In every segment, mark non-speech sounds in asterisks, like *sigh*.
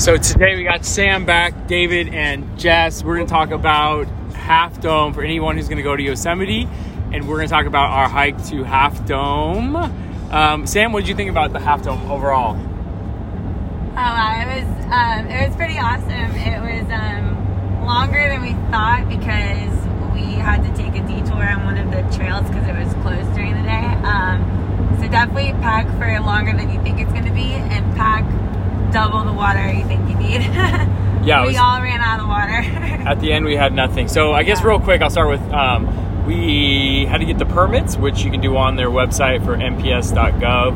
So today we got Sam back, David, and Jess. We're going to talk about Half Dome for anyone who's going to go to Yosemite, and we're going to talk about our hike to Half Dome. Um, Sam, what did you think about the Half Dome overall? Oh, wow. it was um, it was pretty awesome. It was um, longer than we thought because we had to take a detour on one of the trails because it was closed during the day. Um, so definitely pack for longer than you think it's going to be, and pack double the water you think you need. *laughs* Yeah, we was- all ran out of water. *laughs* At the end, we had nothing. So I guess Yeah. real quick, I'll start with um, we had to get the permits, which you can do on their website for nps.gov.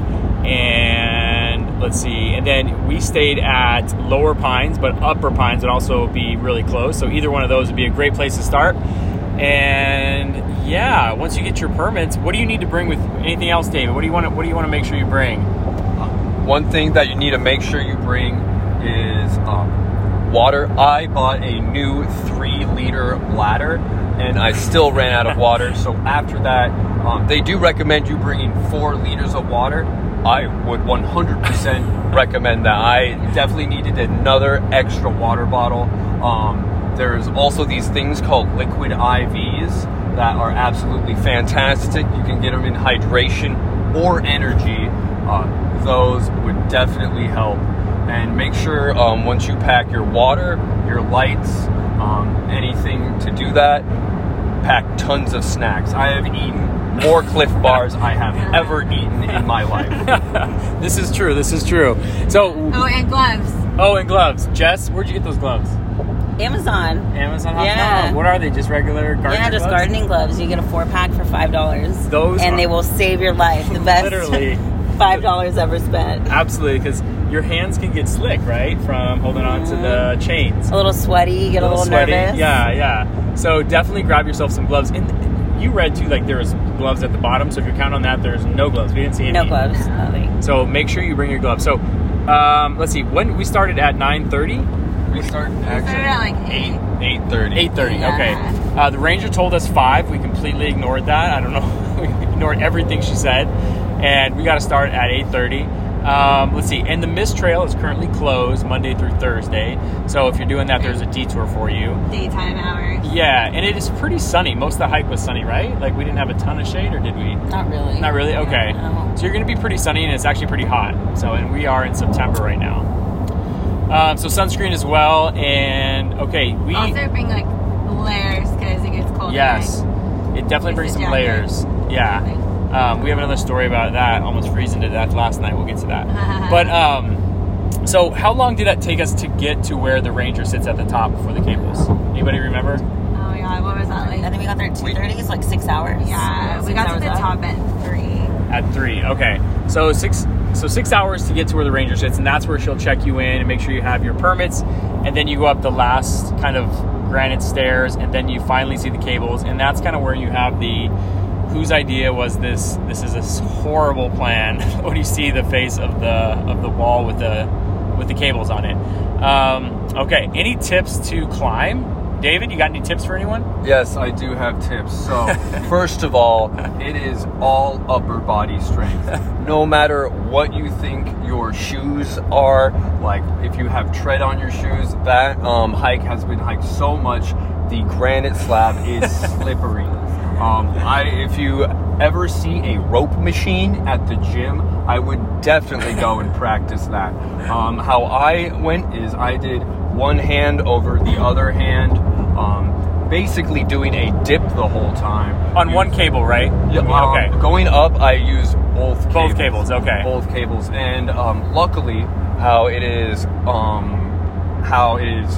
And let's see, and then we stayed at Lower Pines, but Upper Pines would also be really close. So either one of those would be a great place to start. And yeah, once you get your permits, what do you need to bring with anything else, David? What do you want? To, what do you want to make sure you bring? One thing that you need to make sure you bring is um, water. I bought a new three liter bladder and I still ran out of water. So after that, um, they do recommend you bringing four liters of water. I would 100% recommend that. I definitely needed another extra water bottle. Um, there's also these things called liquid IVs that are absolutely fantastic. You can get them in hydration or energy. Uh, those would definitely help. And make sure um, once you pack your water, your lights, um, anything to do that, pack tons of snacks. I have eaten more Clif Bars I have *laughs* ever eaten in my life. *laughs* This is true. This is true. So, oh, and gloves. oh, and gloves. Jess, where'd you get those gloves? Amazon. Amazon. Yeah. What are they? Just regular gardening yeah, just gloves? gardening gloves. You get a four pack for five dollars. Those and are- they will save your life. The best Literally. *laughs* five dollars ever spent. Absolutely, because your hands can get slick, right, from holding on to the chains. A little sweaty, get a little, sweaty. nervous. Yeah, yeah. So definitely grab yourself some gloves. And you read too, like there was gloves at the bottom. So if you're counting on that, there's no gloves. We didn't see any. No gloves, nothing. So make sure you bring your gloves. So um, let's see. When we started at 9:30. We start actually started at like eight. eight thirty. 8:30. Yeah. Okay. Uh, the ranger told us five. We completely ignored that. I don't know. *laughs* we ignored everything she said, and we got to start at 8:30. Um, let's see. And the mist trail is currently closed Monday through Thursday. So if you're doing that, there's a detour for you. Daytime hours. Yeah, and it is pretty sunny. Most of the hike was sunny, right? Like we didn't have a ton of shade, or did we? Not really. Not really. Okay. So you're going to be pretty sunny, and it's actually pretty hot. So, and we are in September right now. Um, so sunscreen as well, and okay, we Also bring like layers because it gets cold. yes, it definitely brings some jacket. layers. Yeah. Um, we have another story about that, almost freezing to death last night. We'll get to that. *laughs* but um, so how long did that take us to get to where the ranger sits at the top before the cables? Anybody remember? Oh my god, what was that like? I think we got there at two thirty. It's like six hours. Yeah, we got to the up. top at three. At three. Okay. So six. So six hours to get to where the ranger sits, and that's where she'll check you in and make sure you have your permits, and then you go up the last kind of granite stairs, and then you finally see the cables, and that's kind of where you have the whose idea was this. This is a horrible plan *laughs* when you see the face of the of the wall with the with the cables on it. Um, okay. Any tips to climb? David, you got any tips for anyone? Yes, I do have tips. So, *laughs* first of all, it is all upper body strength. No matter what you think your shoes are, like if you have tread on your shoes, that um, hike has been hiked so much, the granite slab is *laughs* slippery. Um, I, if you ever see a rope machine at the gym, I would definitely go and practice that. Um, how I went is I did one hand over the other hand, um, basically doing a dip the whole time. On one cable, right? Yeah, um, okay. Going up, I use both Both cables, okay. Both cables, and um, luckily, how it is, um, how it is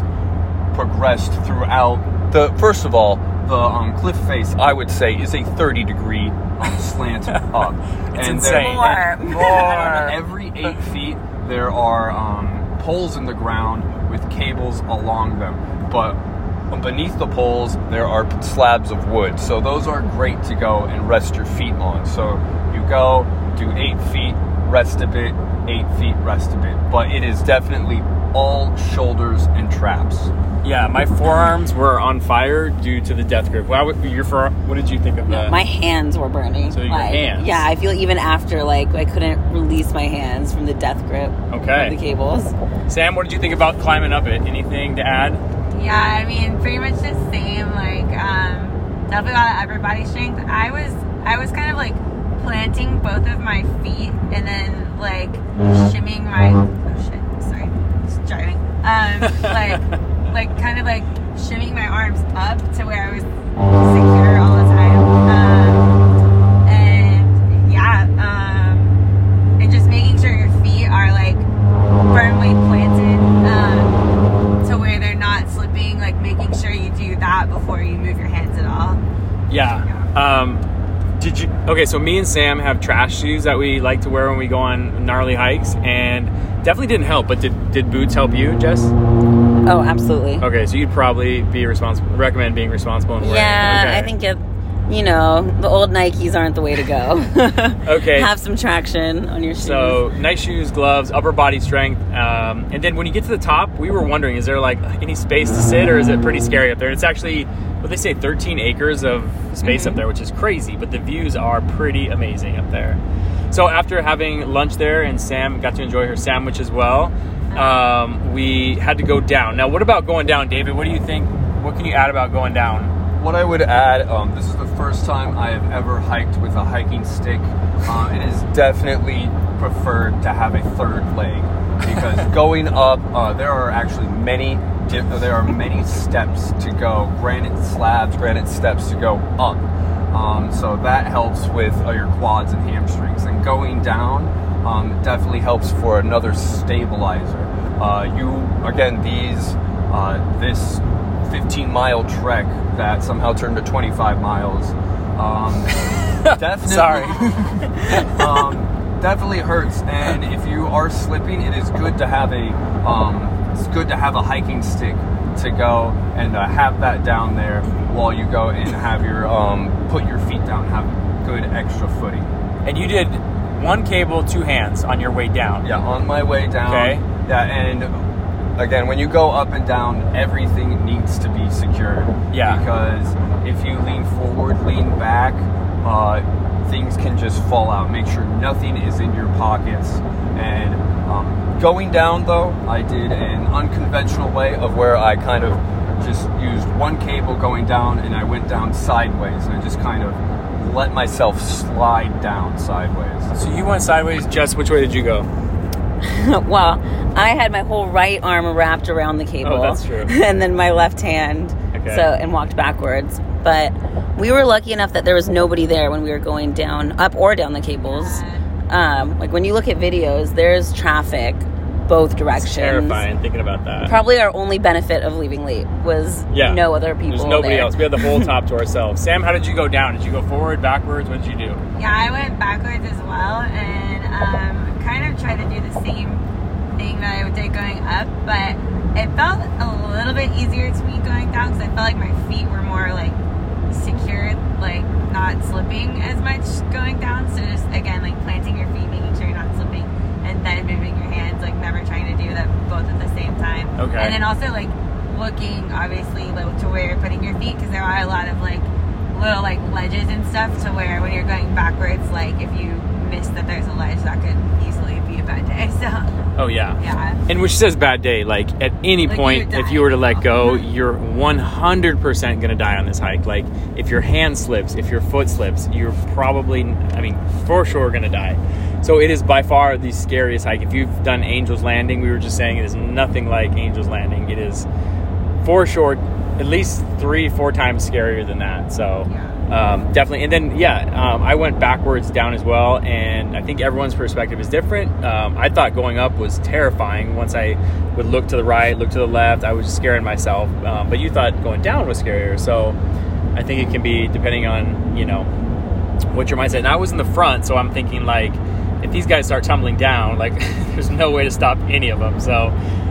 progressed throughout the. First of all, the um, cliff face, I would say, is a thirty degree slant *laughs* up. It's and insane. There, More. *laughs* every eight feet, there are um, poles in the ground with cables along them, but beneath the poles there are slabs of wood so those are great to go and rest your feet on so you go do eight feet rest a bit eight feet rest a bit but it is definitely all shoulders and traps. Yeah, my forearms were on fire due to the death grip. Wow, what- your fore- what did you think of that? My hands were burning. So your like, hands. Yeah, I feel even after like I couldn't release my hands from the death grip Okay. of the cables. Sam, what did you think about climbing up it? Anything to add? Yeah, I mean, pretty much the same. Like, um, definitely a lot of upper body strength. I was, I was kind of like planting both of my feet and then like shimming my. Oh shit! Driving. Um, like, *laughs* like kind of like shimmying my arms up to where I was secure all the time. Um, and yeah, um, and just making sure your feet are like firmly planted um, to where they're not slipping. Like making sure you do that before you move your hands at all. Yeah. Um, did you? Okay, so me and Sam have trash shoes that we like to wear when we go on gnarly hikes, and definitely didn't help. But did did boots help you, Jess? Oh, absolutely. Okay, so you'd probably be responsible. Recommend being responsible and wearing. Yeah, okay. I think it. You know, the old Nikes aren't the way to go. *laughs* Okay. Have some traction on your shoes. So nice shoes, gloves, upper body strength, um, and then when you get to the top, we were wondering: is there like any space to sit, or is it pretty scary up there? It's actually what they say, 13 acres of space up there, which is crazy, but the views are pretty amazing up there. So after having lunch there, and Sam got to enjoy her sandwich as well, um, we had to go down. Now, what about going down, David? What do you think? What can you add about going down? What I would add, um, this is the first time I have ever hiked with a hiking stick. Um, it is definitely preferred to have a third leg because *laughs* going up, uh, there are actually many. There are many steps to go, granite slabs, granite steps to go up. Um, so that helps with uh, your quads and hamstrings. And going down um, definitely helps for another stabilizer. Uh, you again these uh, this 15 mile trek that somehow turned to 25 miles. Um, *laughs* definitely, Sorry. *laughs* um, definitely hurts. And if you are slipping, it is good to have a um, it's good to have a hiking stick to go and uh, have that down there while you go and have your um, put your feet down, have good extra footing. And you did one cable, two hands on your way down. Yeah, on my way down. Okay. Yeah, and again, when you go up and down, everything needs to be secured. Yeah. Because if you lean forward, lean back, uh, things can just fall out. Make sure nothing is in your pockets. And um, going down, though, I did an unconventional way of where I kind of just used one cable going down and I went down sideways and I just kind of let myself slide down sideways. So you went sideways. Jess, which way did you go? *laughs* well, I had my whole right arm wrapped around the cable. Oh, that's true. *laughs* and then my left hand. Okay. So and walked backwards. But we were lucky enough that there was nobody there when we were going down up or down the cables. Um, like when you look at videos, there's traffic both directions. Terrifying thinking about that. Probably our only benefit of leaving late was Yeah. no other people. There's nobody there. else. We had the whole top to *laughs* ourselves. Sam, how did you go down? Did you go forward, backwards? What did you do? Yeah, I went backwards as well, and um, kind of tried to do the same thing that I did going up, but it felt a little bit easier to me going down because I felt like my feet were more like secured, like not slipping as much going down. So just again, like planting your feet, making sure you're not slipping, and then moving your hands, like never trying to do that both at the same time. Okay. And then also like looking obviously like, to where you're putting your feet because there are a lot of like little like ledges and stuff to where when you're going backwards, like if you miss that there's a ledge, that could easily be a bad day. *laughs* So Oh yeah. yeah. And which says bad day. Like at any Like, point, die. if you were to let go, uh-huh. you're 100% gonna die on this hike. Like if your hand slips, if your foot slips, you're probably, I mean, for sure gonna die. So it is by far the scariest hike. If you've done Angel's Landing, we were just saying it is nothing like Angel's Landing. It is for sure at least three, four times scarier than that. So um, definitely. And then yeah, um, I went backwards down as well, and I think everyone's perspective is different. Um, I thought going up was terrifying. Once I would look to the right, look to the left, I was just scaring myself. Um, but you thought going down was scarier. So I think it can be depending on you know what your mindset. And I was in the front, so I'm thinking like, if these guys start tumbling down, like *laughs* there's no way to stop any of them. So,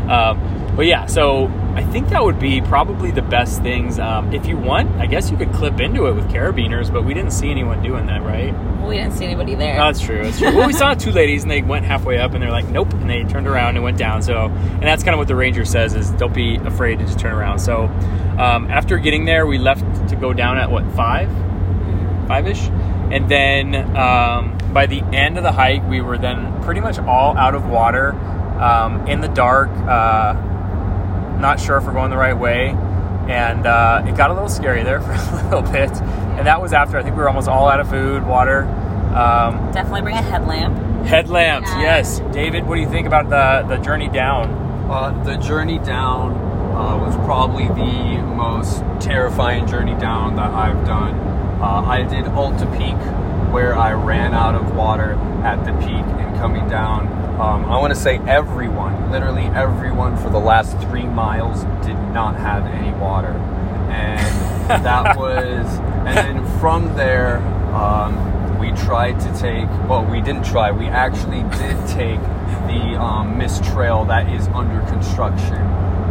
um, but yeah, so I think that would be probably the best things. Um, if you want, I guess you could clip into it with carabiners, but we didn't see anyone doing that, right? Well, we didn't see anybody there. That's true. That's true. well, we saw two ladies, and they went halfway up, and they're like, "Nope," and they turned around and went down. So, and that's kind of what the ranger says: is don't be afraid to just turn around. So, um, after getting there, we left to go down at what five, five ish, and then um, by the end of the hike, we were then pretty much all out of water, um, in the dark. Uh, not sure if we're going the right way. And uh, it got a little scary there *laughs* for a little bit. And that was after I think we were almost all out of food, water. Um, Definitely bring a headlamp. headlamps, Yeah. yes. David, what do you think about the, the journey down? Uh, the journey down uh, was probably the most terrifying journey down that I've done. Uh, I did Alta Peak, where I ran out of water at the peak and coming down. Um, I want to say everyone, literally everyone, for the last three miles did not have any water, and that *laughs* was. And then from there, um, we tried to take. Well, we didn't try. We actually did take the um, mist trail that is under construction,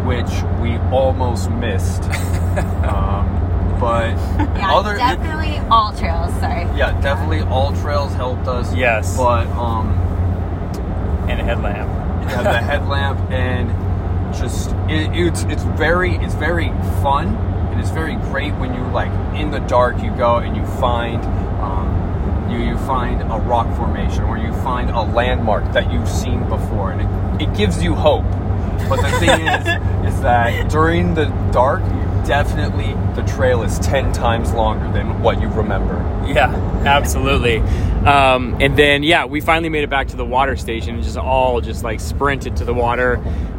which we almost missed. um, but *laughs* Yeah, other definitely AllTrails. Sorry. yeah, definitely AllTrails helped us. Yes. But um, And a headlamp. yeah, the headlamp and just it, it's it's very it's very fun and it's very great when you're like in the dark you go and you find um, you you find a rock formation or you find a landmark that you've seen before and it, it gives you hope but the thing *laughs* is is that during the dark definitely the trail is 10 times longer than what you remember Yeah, absolutely. Um, and then, yeah, we finally made it back to the water station and just all just like sprinted to the water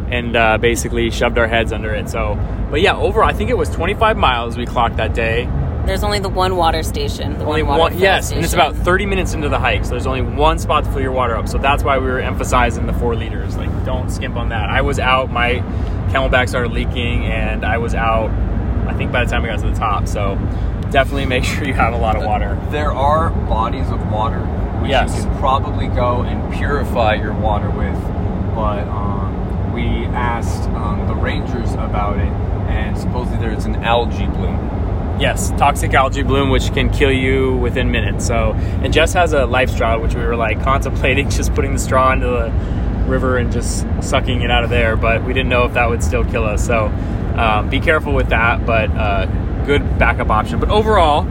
and uh, basically shoved our heads under it. So, but yeah, overall, I think it was 25 miles we clocked that day. There's only the one water station. The Only one, water one, yes, and it's about 30 minutes into the hike, so there's only one spot to fill your water up. So that's why we were emphasizing the four liters. Like, don't skimp on that. I was out, my CamelBak started leaking, and I was out, I think by the time we got to the top. So definitely make sure you have a lot of water. There are bodies of water which Yes. you can probably go and purify your water with, but um, we asked um, the rangers about it, and supposedly there's an algae bloom. Yes, toxic algae bloom, which can kill you within minutes. So, and Jess has a LifeStraw, which we were like contemplating *laughs* just putting the straw into the river and just sucking it out of there, but we didn't know if that would still kill us. So, um, be careful with that, but uh, good backup option. But overall,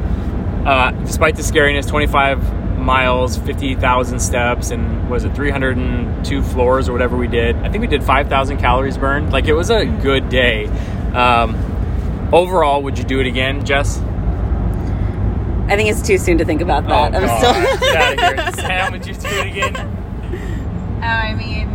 uh, despite the scariness, 25 miles, 50,000 steps, and was it 302 floors or whatever we did? I think we did 5,000 calories burned. Like it was a good day. Um, overall, would you do it again, Jess? I think it's too soon to think about that. I'm God. still. Get out of here. *laughs* Sam, would you do it again? Oh, I mean,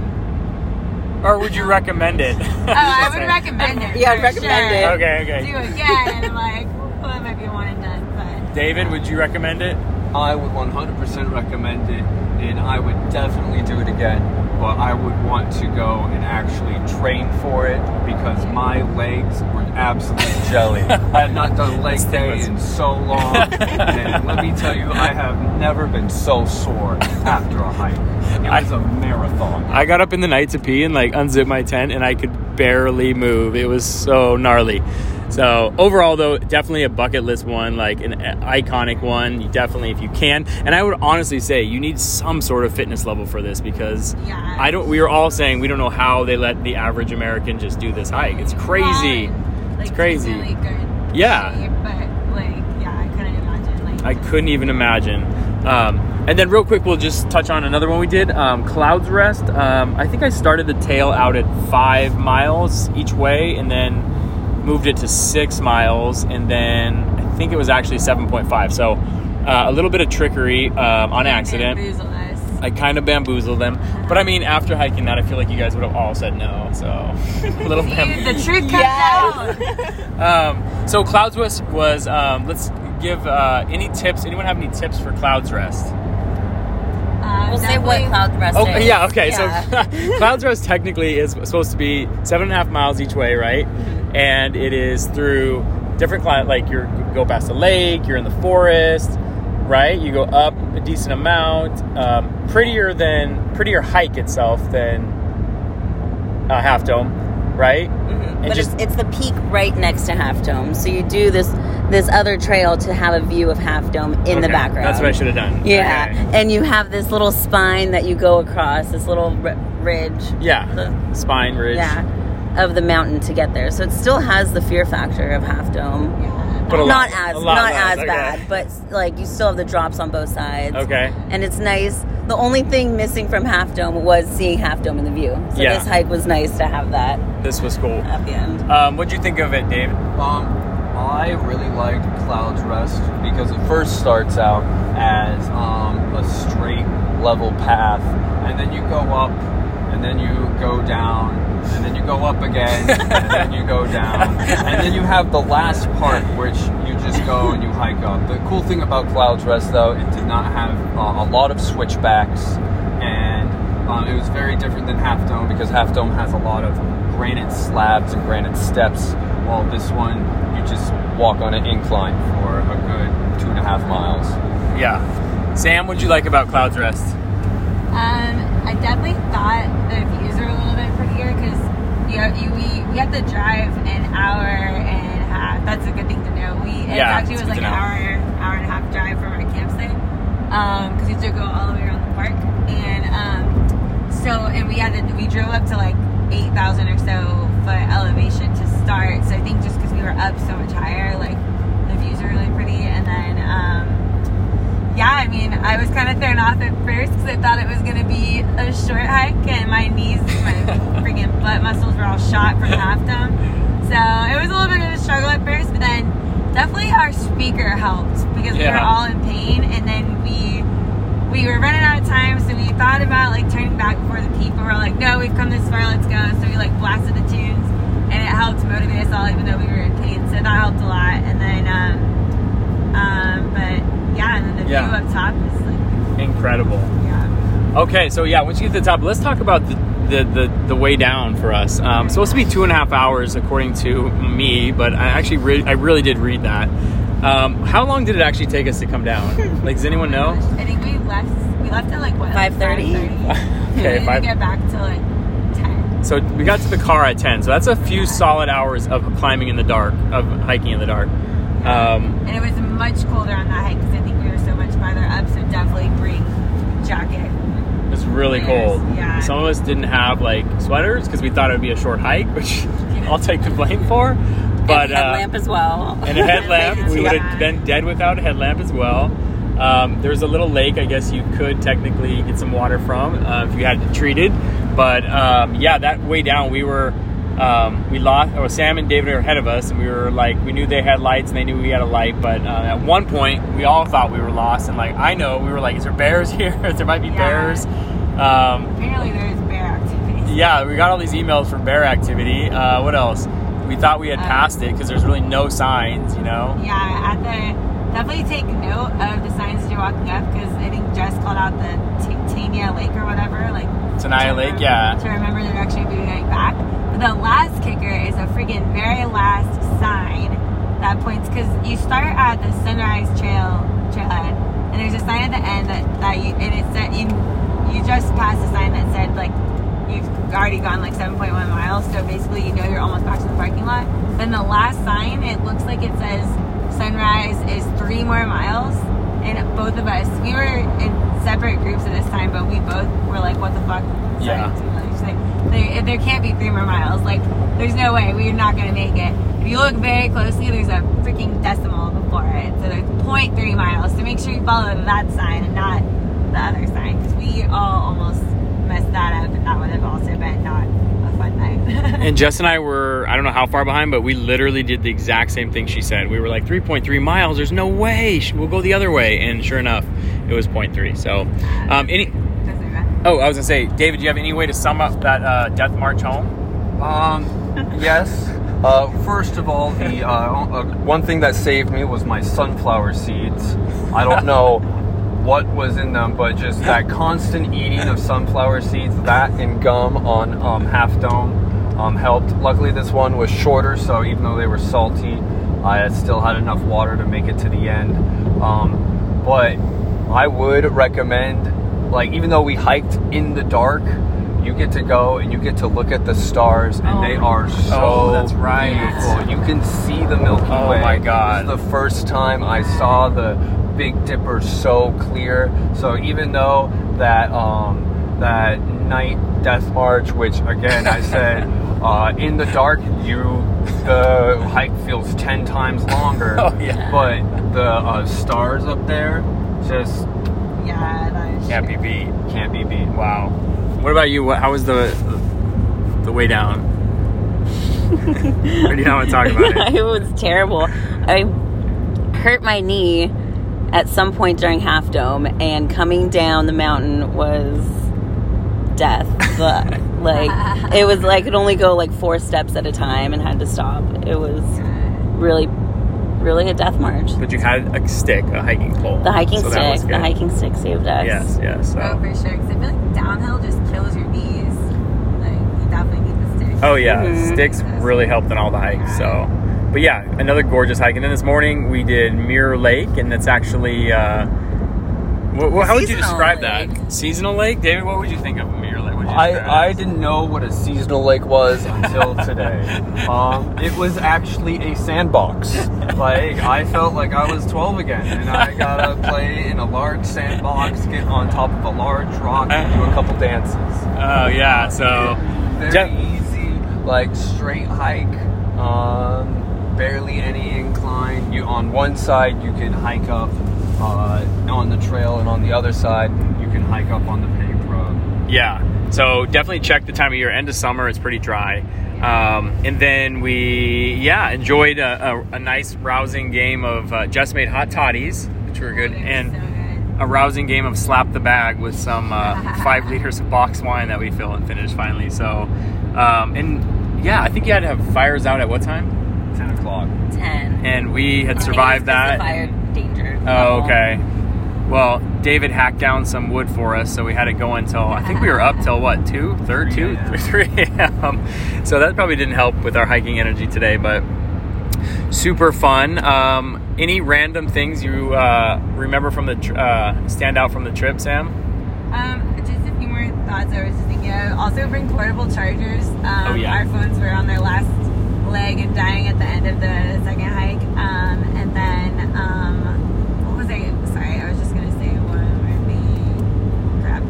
Or would you recommend it? oh, *laughs* I would recommend it. Yeah, I'd recommend sure. it. Okay, okay. Do okay. again, and like, well, that might be one and done, but. David, would you recommend it? I would 100% recommend it, and I would definitely do it again. But I would want to go and actually train for it because my legs were absolute *laughs* jelly. I had not done *laughs* leg day in so long, and let me tell you, I have never been so sore after a hike. It was a marathon. I got up in the night to pee and like unzip my tent, and I could barely move. It was so gnarly. So overall, though, definitely a bucket list one, like an iconic one. You definitely, if you can, and I would honestly say you need some sort of fitness level for this because Yeah. I don't. We were all saying we don't know how they let the average American just do this hike. It's crazy. Like, It's crazy. Really good Yeah. shape, but like, yeah, I couldn't imagine. Like, I couldn't even imagine. Um, and then, real quick, we'll just touch on another one we did um, Clouds Rest. Um, I think I started the tail out at five miles each way and then moved it to six miles. And then I think it was actually 7.5. So uh, a little bit of trickery um, on accident. bamboozle us. I kind of bamboozled them. But I mean, after hiking that, I feel like you guys would have all said no. So *laughs* a little bamboozled. the truth comes Yes. out. Um, so Clouds Rest was. Um, let's give uh, any tips. Anyone have any tips for Clouds Rest? Uh, We'll say what definitely- cloud rest Oh is. yeah, okay. Yeah. So *laughs* Clouds Rest technically is supposed to be seven and a half miles each way, right? And it is through different climate. Like you go past a lake, you're in the forest, right? You go up a decent amount. Um, prettier than prettier hike itself than uh, Half Dome. right? Mhm. And But just it's, it's the peak right next to Half Dome. So you do this this other trail to have a view of Half Dome in the background. That's what I should have done. Yeah, Okay. and you have this little spine that you go across, this little r- ridge. Yeah. The- Spine ridge. yeah, of the mountain to get there. So it still has the fear factor of Half Dome. Yeah. But a lot- not as a lot not less, as okay. bad, but like you still have the drops on both sides. Okay. And it's nice. The only thing missing from Half Dome was seeing Half Dome in the view. So Yeah. this hike was nice to have that This was cool. at the end. Um, what'd you think of it, David? Um, I really liked Clouds Rest because it first starts out as um, a straight level path, and then you go up, and then you go down, and then you go up again, and then you go *laughs* down, and then you have the last part which you just go and you hike up. The cool thing about Clouds Rest, though, it did not have uh, a lot of switchbacks, and um, it was very different than Half Dome because Half Dome has a lot of granite slabs and granite steps, while this one you just walk on an incline for a good two and a half miles. Yeah. Sam, what'd you like about Clouds Rest? Um, I definitely thought the views are a little bit prettier because you, know, you we, we had to drive an hour and a half. That's a good thing to know. We it Yeah, actually was like an know. hour hour and a half drive from our campsite because we had to go all the way around the park and um, so and we had to we drove up to like eight thousand or so foot elevation to start. So I think just because we were up so much higher, like the views are really pretty and then. Um, yeah, I mean, I was kind of thrown off at first because I thought it was going to be a short hike, and my knees, my *laughs* freaking butt muscles were all shot from half dome. So it was a little bit of a struggle at first, but then definitely our speaker helped because we were all in pain, and then we we were running out of time, so we thought about like turning back before the peak, but we're like, no, we've come this far, let's go. So we like blasted the tunes, and it helped motivate us all, even though we were in pain. So that helped a lot, and then. um um, but yeah, and then the Yeah. view up top is like, Incredible. yeah. Okay, so yeah, once you get to the top, let's talk about the the, the, the way down for us. Um, supposed to be two and a half hours according to me, but I actually re- I really did read that. Um, how long did it actually take us to come down? *laughs* Like, does anyone know? I think we left. We left at like what? 5:30? *laughs* *laughs* we Okay, didn't five. get back to like ten. So we got to the car at ten. So that's a few solid hours of climbing in the dark, of hiking in the dark. Um, And it was much colder on that hike because I think we were so much farther up. So definitely bring jacket. it's really Layers, cold. yeah. Some of us didn't have like sweaters because we thought it would be a short hike, *laughs* which I'll take the blame for. But and uh, headlamp as well. and a headlamp. *laughs* we would have been dead without a headlamp as well. Um, there's a little lake, I guess you could technically get some water from uh, if you had it treated. But um, yeah, that way down, we were um, we lost. Or Sam and David are ahead of us, and we were like, we knew they had lights, and they knew we had a light. But uh, at one point, we all thought we were lost, and like I know, we were like, is there bears *laughs* here? there might be Yeah. bears. Um, Apparently there's bear activity. yeah, we got all these emails for bear activity. Uh, what else? We thought we had Uh, passed it because there's really no signs, you know. Yeah, at the definitely take note of the signs as you're walking up because I think Jess called out the T- Tenaya Lake or whatever, like to Lake, remember- yeah. To remember the direction we're going back. The last kicker is a freaking very last sign that points because you start at the Sunrise Trail trailhead, and there's a sign at the end that, that you and it said you you just passed a sign that said like you've already gone like 7.1 miles, so basically you know you're almost back to the parking lot. Then the last sign, it looks like it says sunrise is three more miles, and both of us we were in separate groups at this time, but we both were like, "What the fuck?" Yeah. There, there can't be three more miles. Like, there's no way we're not gonna make it. If you look very closely, there's a freaking decimal before it, so there's 0.3 miles. So make sure you follow that sign and not the other sign, because we all almost messed that up, and that would have also been not a fun night. *laughs* And Jess and I were, I don't know how far behind, but we literally did the exact same thing she said. We were like, 3.3 miles, there's no way. We'll go the other way. And sure enough, it was 0.3. So, um, any. Oh, I was going to say, David, do you have any way to sum up that uh, death march home? Um, yes. *laughs* Uh, first of all, the uh, uh, one thing that saved me was my sunflower seeds. I don't know *laughs* what was in them, but just that constant eating of sunflower seeds, that and gum on um, Half Dome um, helped. Luckily, this one was shorter, so even though they were salty, I still had enough water to make it to the end. Um, but I would recommend, like, even though we hiked in the dark, you get to go and you get to look at the stars, and Oh they are so Oh, that's right. beautiful. You can see the Milky Way. Oh my God. This is the first time I saw the Big Dipper so clear. So even though that um, that night death march, which again I said *laughs* uh, in the dark, you the hike feels ten times longer. *laughs* Oh, yeah. But the uh, stars up there just Yeah, Can't be beat. can't be beat. Wow. What about you? What, how was the the way down? *laughs* or do you not want to talk about it? *laughs* it was terrible. I hurt my knee at some point during Half Dome, and coming down the mountain was death. The- *laughs* like it was like I could only go like four steps at a time and had to stop. It was really, really a death march. But you had a stick, a hiking pole. The hiking so stick, the hiking stick saved us. Yes, yes. So. Oh, for sure. Because I feel like downhill just kills your knees. Like, you definitely need the stick. Oh yeah, Mhm. sticks really helped on all the hikes. So, but yeah, another gorgeous hike. And then this morning we did Mirror Lake, and it's actually. Uh, wh- wh- how would you describe lake. that? Seasonal lake, David. What would you think of Mirror Lake? Would you I, I didn't know what a seasonal lake was until *laughs* today. Um, it was actually a sandbox. *laughs* Like I felt like I was 12 again, and I gotta play in a large sandbox, get on top of a large rock, and do a couple dances. Oh yeah. So, Very easy, like straight hike. Um, barely any incline. You on one side you can hike up uh, on the trail, and on the other side you can hike up on the paved road. Yeah. So definitely check the time of year. End of summer, it's pretty dry. Um, and then we, yeah, enjoyed a, a, a nice rousing game of uh, just made hot toddies, which were good, They're and so good. a rousing game of slap the bag with some uh, *laughs* five liters of box wine that we filled and finished finally. So, um, and yeah, I think you had to have fires out at what time? 10 o'clock. ten. And we had survived that. Fire danger. Oh, okay. Well, David hacked down some wood for us, so we had it going till I think we were up till what two, third, two, 3 three *laughs* a.m. So that probably didn't help with our hiking energy today, but super fun. Um, any random things you uh, remember from the tr- uh, stand out from the trip, Sam? Um, just a few more thoughts I was just thinking of. Also, bring portable chargers. Um, Oh, yeah. Our phones were on their last leg and dying at the end of the second hike. Um, and then, um, what was I? Sorry, I was just gonna say one more thing. Crap.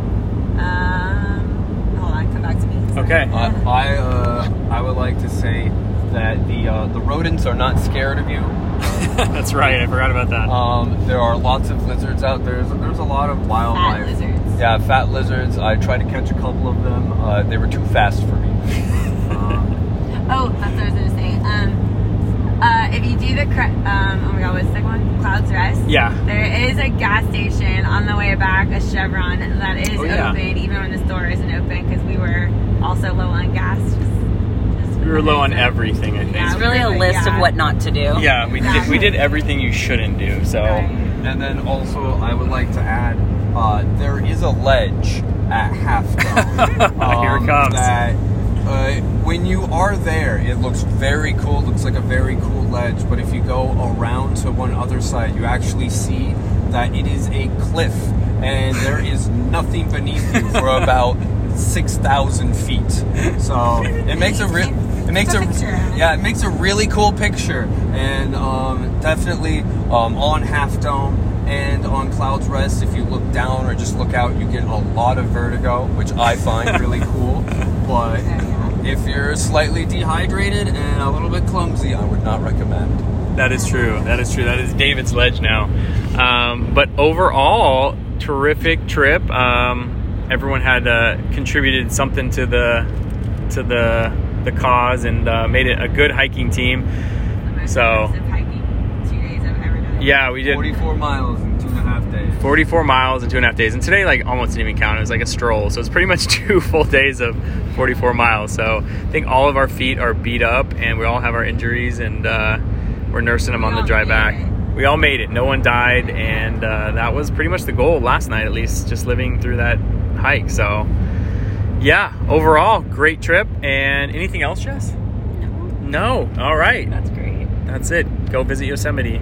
Um, hold on, come back to me. Sorry. Okay. I I, uh, I would like to say that the uh, the rodents are not scared of you. *laughs* That's right. I forgot about that. Um, there are lots of lizards out there. There's, there's a lot of wildlife. Fat lizards. Yeah, fat lizards. I tried to catch a couple of them. Uh, they were too fast for me. Um, *laughs* Oh, that's what I was gonna say. Um, uh, if you do the, cra- um, oh my god, what's the second one? Clouds Rest. Yeah. There is a gas station on the way back, a Chevron that is Oh, yeah. open even when the store isn't open because we were also low on gas. Just, just we were low on everything. I think. Yeah. It's really a list of what not to do. Yeah, we did. We did everything you shouldn't do. So. Right. and then also, I would like to add, uh, there is a ledge at Half Dome. *laughs* Here it um, comes. That uh, when you are there, it looks very cool. Looks like a very cool ledge. But if you go around to one other side, you actually see that it is a cliff, and there is nothing beneath you for *laughs* about six thousand feet. So it makes a real. It makes a, a yeah, it makes a really cool picture, and um, definitely um, on Half Dome and on Clouds Rest. If you look down or just look out, you get a lot of vertigo, which I find really *laughs* cool. But if you're slightly dehydrated and a little bit clumsy, I would not recommend. That is true. That is true. That is David's ledge now. Um, but overall, terrific trip. Um, everyone had uh, contributed something to the to the the cause and uh, made it a good hiking team. So- hiking two days I've ever done. Yeah, we did 44 miles in two and a half days. 44 miles in two and a half days. And today, like, almost didn't even count. It was like a stroll. So it's pretty much *laughs* two full days of 44 miles. So I think all of our feet are beat up and we all have our injuries and uh, we're nursing them We on the drive back. it. We all made it. No one died. And uh, that was pretty much the goal last night, at least, just living through that hike. So, yeah, overall, great trip. And anything else, Jess? No, No. All right. that's great. That's it. Go visit Yosemite.